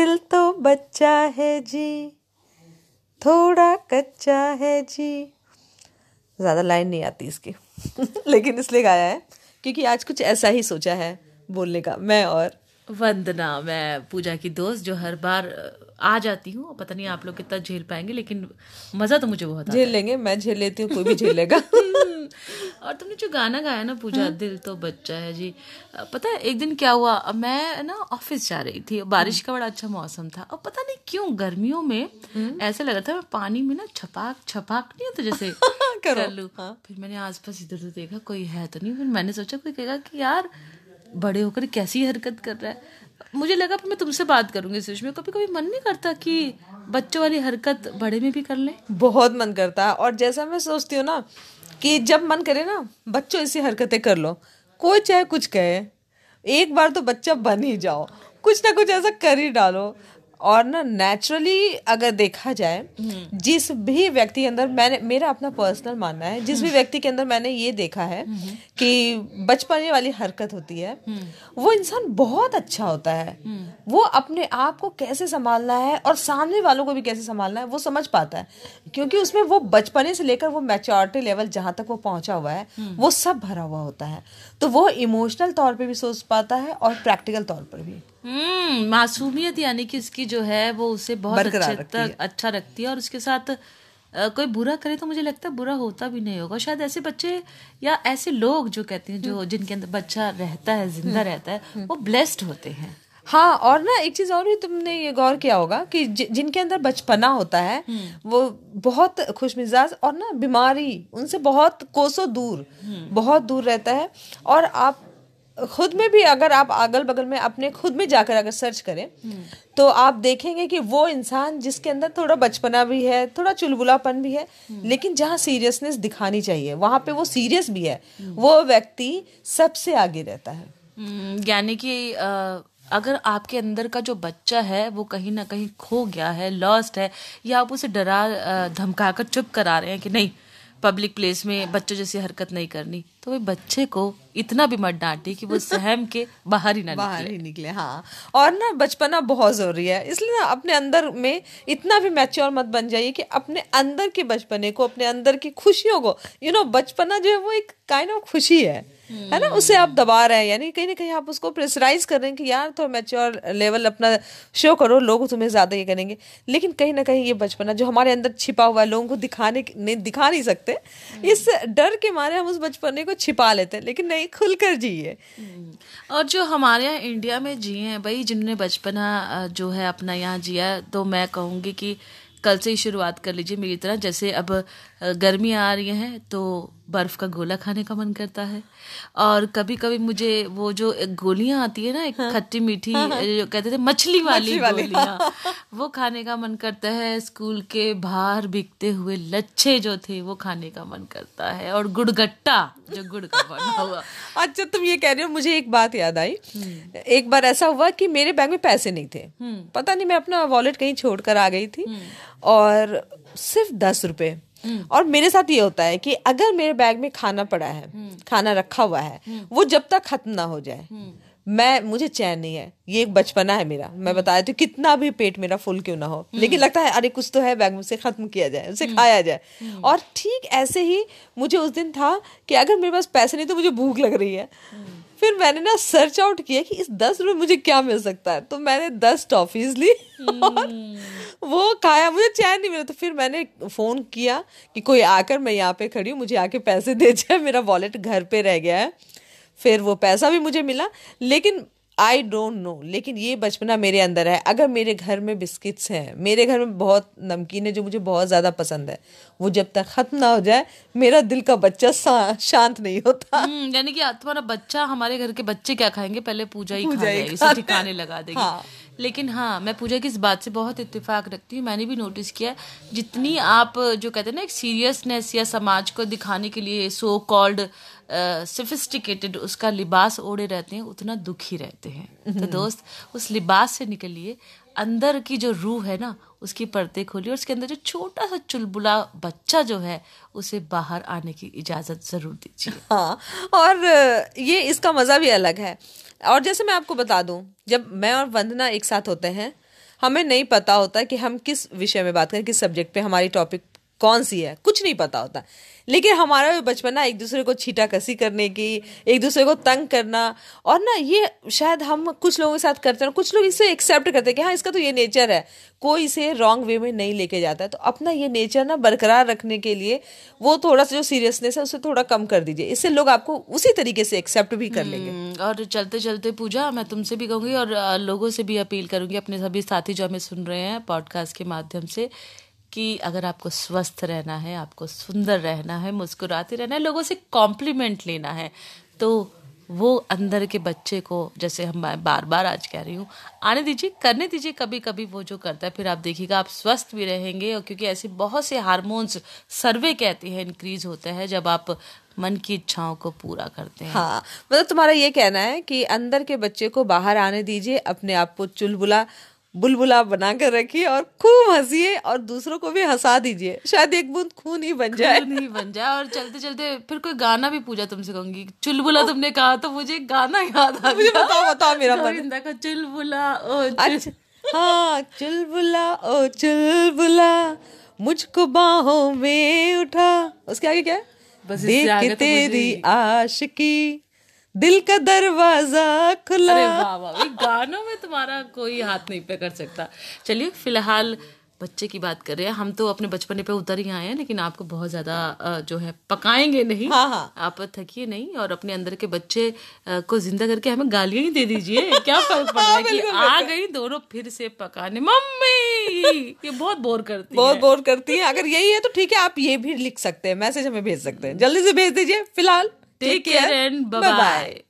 दिल तो बच्चा है जी। थोड़ा कच्चा है जी। ज़्यादा लाइन नहीं आती इसकी। लेकिन इसलिए गाया है क्योंकि आज कुछ ऐसा ही सोचा है बोलने का। मैं और वंदना मैं पूजा की दोस्त जो हर बार आ जाती हूँ। पता नहीं आप लोग कितना झेल पाएँगे लेकिन मज़ा तो मुझे बहुत झेल लेंगे मैं झेल लेती हूँ कोई भी झेलेगा। और तुमने जो गाना गाया ना पूजा हम्म। दिल तो बच्चा है जी। पता है एक दिन क्या हुआ मैं ना ऑफ़िस जा रही थी बारिश का बड़ा अच्छा मौसम था। और पता नहीं क्यों गर्मियों में हम्म। ऐसा लग रहा था मैं पानी में ना छपाक छपाक नहीं होता जैसे कर। लू। हाँ। फिर मैंने आसपास इधर उधर देखा कोई है तो नहीं। फिर मैंने सोचा कोई कहेगा कि यार बड़े होकर कैसी हरकत कर रहा है? मुझे लगा मैं तुमसे बात करूँगी इस विषय में। कभी कभी मन नहीं करता कि बच्चों वाली हरकत बड़े में भी कर ले। बहुत मन करता है। और जैसा मैं सोचती हूँ ना कि जब मन करे ना, बच्चों ऐसी हरकतें कर लो। कोई चाहे कुछ कहे, एक बार तो बच्चा बन ही जाओ। कुछ ना कुछ ऐसा कर ही डालो। और ना नेचुरली अगर देखा जाए हम्म। जिस भी व्यक्ति के अंदर मैंने मेरा अपना पर्सनल मानना है जिस भी हम्म। व्यक्ति के अंदर मैंने ये देखा है हम्म। कि बचपने वाली हरकत होती है वो इंसान बहुत अच्छा होता है। वो अपने आप को कैसे संभालना है और सामने वालों को भी कैसे संभालना है वो समझ पाता है। क्योंकि उसमें वो बचपने से लेकर वो मैच्योरिटी लेवल जहाँ तक वो पहुँचा हुआ है वो सब भरा हुआ होता है। तो वो इमोशनल तौर पर भी सोच पाता है और प्रैक्टिकल तौर पर भी। हम्म मासूमियत यानी कि उसकी जो है वो उसे बहुत अच्छे तक अच्छा रखती है और उसके साथ आ, कोई बुरा करे तो मुझे लगता है बुरा होता भी नहीं होगा शायद ऐसे बच्चे या ऐसे लोग जो कहते हैं जो हम्म। जिनके अंदर बच्चा रहता है ज़िंदा हम्म। रहता है हम्म। वो ब्लेस्ड होते हैं हाँ और ना एक चीज़ और भी तुमने ये गौर किया होगा कि जिनके अंदर बचपना होता है वो बहुत खुश मिजाज और ना बीमारी उनसे बहुत कोसों दूर बहुत दूर रहता है और आप खुद में भी अगर आप अगल बगल में अपने खुद में जाकर अगर सर्च करें तो आप देखेंगे कि वो इंसान जिसके अंदर थोड़ा बचपना भी है थोड़ा चुलबुलापन भी है लेकिन जहाँ सीरियसनेस दिखानी चाहिए वहाँ पे वो सीरियस भी है वो व्यक्ति सबसे आगे रहता है। हम्म, यानी कि अगर आपके अंदर का जो बच्चा है वो कहीं ना कहीं खो गया है लॉस्ट है या आप उसे डरा धमका कर चुप करा रहे हैं कि नहीं पब्लिक प्लेस में बच्चों जैसी हरकत नहीं करनी। तो वे बच्चे को इतना भी मत डांटे कि वो सहम के बाहर ही ना बाहर ही निकले हाँ। और ना, बचपना बहुत ज़रूरी है। इसलिए ना, अपने अंदर में इतना भी मैच्योर मत बन जाइए कि अपने अंदर के बचपने को, अपने अंदर की खुशियों को। यू नो बचपना जो है, वो एक काइंड ऑफ़ खुशी है। है ना? उसे आप दबा रहे हैं यानी कहीं ना कहीं आप उसको प्रेसराइज कर रहे हैं कि यार थोड़ा मैच्योर लेवल अपना शो करो लोग तुम्हें ज़्यादा ये करेंगे। लेकिन कहीं ना कहीं ये बचपना जो हमारे अंदर छिपा हुआ है लोगों को दिखाने नहीं दिखा नहीं सकते इस डर के मारे हम उस बचपने को छिपा लेते हैं लेकिन नहीं खुलकर जिए। और जो हमारे यहाँ इंडिया में जिए हैं भाई जिन्होंने बचपना जो है अपना यहाँ जिया तो मैं कहूँगी कि कल से ही शुरुआत कर लीजिए मेरी तरह। जैसे अब गर्मी आ रही हैं तो बर्फ़ का गोला खाने का मन करता है। और कभी कभी मुझे वो जो गोलियाँ आती है ना एक हाँ, खट्टी मीठी हाँ, हाँ, जो कहते थे मछली वाली, वाली गोलियाँ हाँ, वो खाने का मन करता है। स्कूल के बाहर बिकते हुए लच्छे जो थे वो खाने का मन करता है। और गुड़गट्टा जो गुड़ का बना हुआ। अच्छा तुम ये कह रहे हो मुझे एक बात याद आई। हम्म। एक बार ऐसा हुआ कि मेरे बैग में पैसे नहीं थे। हम्म। पता नहीं मैं अपना वॉलेट कहीं छोड़ कर आ गई थी। हम्म। और सिर्फ़ दस हम्म। और मेरे साथ ये होता है कि अगर मेरे बैग में खाना पड़ा है हम्म। खाना रखा हुआ है हम्म। वो जब तक खत्म ना हो जाए मैं मुझे चैन नहीं है ये एक बचपना है मेरा। मैं बताया तो कितना भी पेट मेरा फुल क्यों ना हो लेकिन लगता है अरे कुछ तो है बैग में उसे खत्म किया जाए उसे खाया जाए। और ठीक ऐसे ही मुझे उस दिन था कि अगर मेरे पास पैसे नहीं तो मुझे भूख लग रही है। फिर मैंने ना सर्च आउट किया कि इस दस रुपये मुझे क्या मिल सकता है। तो मैंने दस टॉफीज ली और वो खाया। मुझे चैन नहीं मिला। तो फिर मैंने फ़ोन किया कि कोई आकर मैं यहाँ पे खड़ी हूँ मुझे आके पैसे दे जाए। मेरा वॉलेट घर पे रह गया है। फिर वो पैसा भी मुझे मिला। लेकिन आई डोंट नो लेकिन ये बचपना मेरे अंदर है। अगर मेरे घर में बिस्किट्स हैं मेरे घर में बहुत नमकीन है जो मुझे बहुत ज़्यादा पसंद है वो जब तक ख़त्म ना हो जाए मेरा दिल का बच्चा शांत नहीं होता। हम्म, यानी कि तुम्हारा बच्चा हमारे घर के बच्चे क्या खाएँगे? पहले पूजा ही खाएँगे इसे ठिकाने लगा देंगे। हाँ। लेकिन हाँ मैं पूजा की इस बात से बहुत इत्तेफाक रखती हूँ। मैंने भी नोटिस किया जितनी आप जो कहते हैं ना एक सीरियसनेस या समाज को दिखाने के लिए सो कॉल्ड सोफिस्टिकेटेड उसका लिबास ओढ़े रहते हैं उतना दुखी रहते हैं। तो हम्म। दोस्त उस लिबास से निकलिए अंदर की जो रूह है ना उसकी परतें खोलिए और उसके अंदर जो छोटा सा चुलबुला बच्चा जो है उसे बाहर आने की इजाज़त ज़रूर दीजिए। हाँ और ये इसका मज़ा भी अलग है। और जैसे मैं आपको बता दूँ जब मैं और वंदना एक साथ होते हैं हमें नहीं पता होता कि हम किस विषय में बात करें किस सब्जेक्ट पे हमारी टॉपिक कौन सी है? कुछ नहीं पता होता। लेकिन हमारा भी बचपन ना एक दूसरे को छीटा कसी करने की एक दूसरे को तंग करना और ना ये शायद हम कुछ लोगों के साथ करते हैं कुछ लोग इसे एक्सेप्ट करते हैं कि हाँ इसका तो ये नेचर है। कोई इसे रॉन्ग वे में नहीं लेके जाता है। तो अपना ये नेचर ना बरकरार रखने के लिए वो थोड़ा सा जो सीरियसनेस है उसे थोड़ा कम कर दीजिए। इससे लोग आपको उसी तरीके से एक्सेप्ट भी कर लेंगे। हम्म, और चलते चलते पूजा मैं तुमसे भी कहूँगी और लोगों से भी अपील करूँगी अपने सभी साथी जो हमें सुन रहे हैं पॉडकास्ट के माध्यम से कि अगर आपको स्वस्थ रहना है, आपको सुंदर रहना है, मुस्कुराते रहना है, लोगों से कॉम्प्लीमेंट लेना है तो वो अंदर के बच्चे को, जैसे हम बार बार आज कह रही हूँ, आने दीजिए, करने दीजिए कभी कभी वो जो करता है, फिर आप देखिएगा आप स्वस्थ भी रहेंगे, और क्योंकि ऐसे बहुत से हार्मोन्स सर्वे कहते हैं इंक्रीज होता है जब आप मन की इच्छाओं को पूरा करते हैं। हाँ मतलब तुम्हारा ये कहना है कि अंदर के बच्चे को बाहर आने दीजिए, अपने आप को चुलबुला बुलबुला बना कर रखिए और खूब हंसीए और दूसरों को भी हंसा दीजिए। शायद एक बूंद खून ही बन जाए। खून ही बन जाए और चलते चलते फिर कोई गाना भी पूजा तुमसे कहूँगी। चुलबुला तुमने कहा तो मुझे गाना याद आ मुझे बताओ बताओ मेरा मन। का चुलबुला ओ अच्छा। हाँ चुलबुला ओ चुलबुला मुझको बाहों में उठा। उसके आगे क्या है? बस देख तेरी आशिकी। दिल का दरवाज़ा खुला। अरे वाह वाह गानों में तुम्हारा कोई हाथ नहीं पकड़ सकता। चलिए फ़िलहाल बच्चे की बात कर रहे हैं। हम तो अपने बचपने पे उतर ही आए हैं लेकिन आपको बहुत ज़्यादा जो है पकाएँगे नहीं। हाँ हाँ। आप थकिए नहीं और अपने अंदर के बच्चे को ज़िंदा करके हमें गालियाँ ही दे दीजिए। क्या फ़र्क पड़ रहा है कि आ गई दोनों फिर से पकाने। मम्मी ये बहुत बोर करती बहुत बोर करती है। अगर यही है तो ठीक है आप ये भी लिख सकते हैं मैसेज हमें भेज सकते हैं। जल्दी से भेज दीजिए फ़िलहाल। Take, it, care, care and bye bye.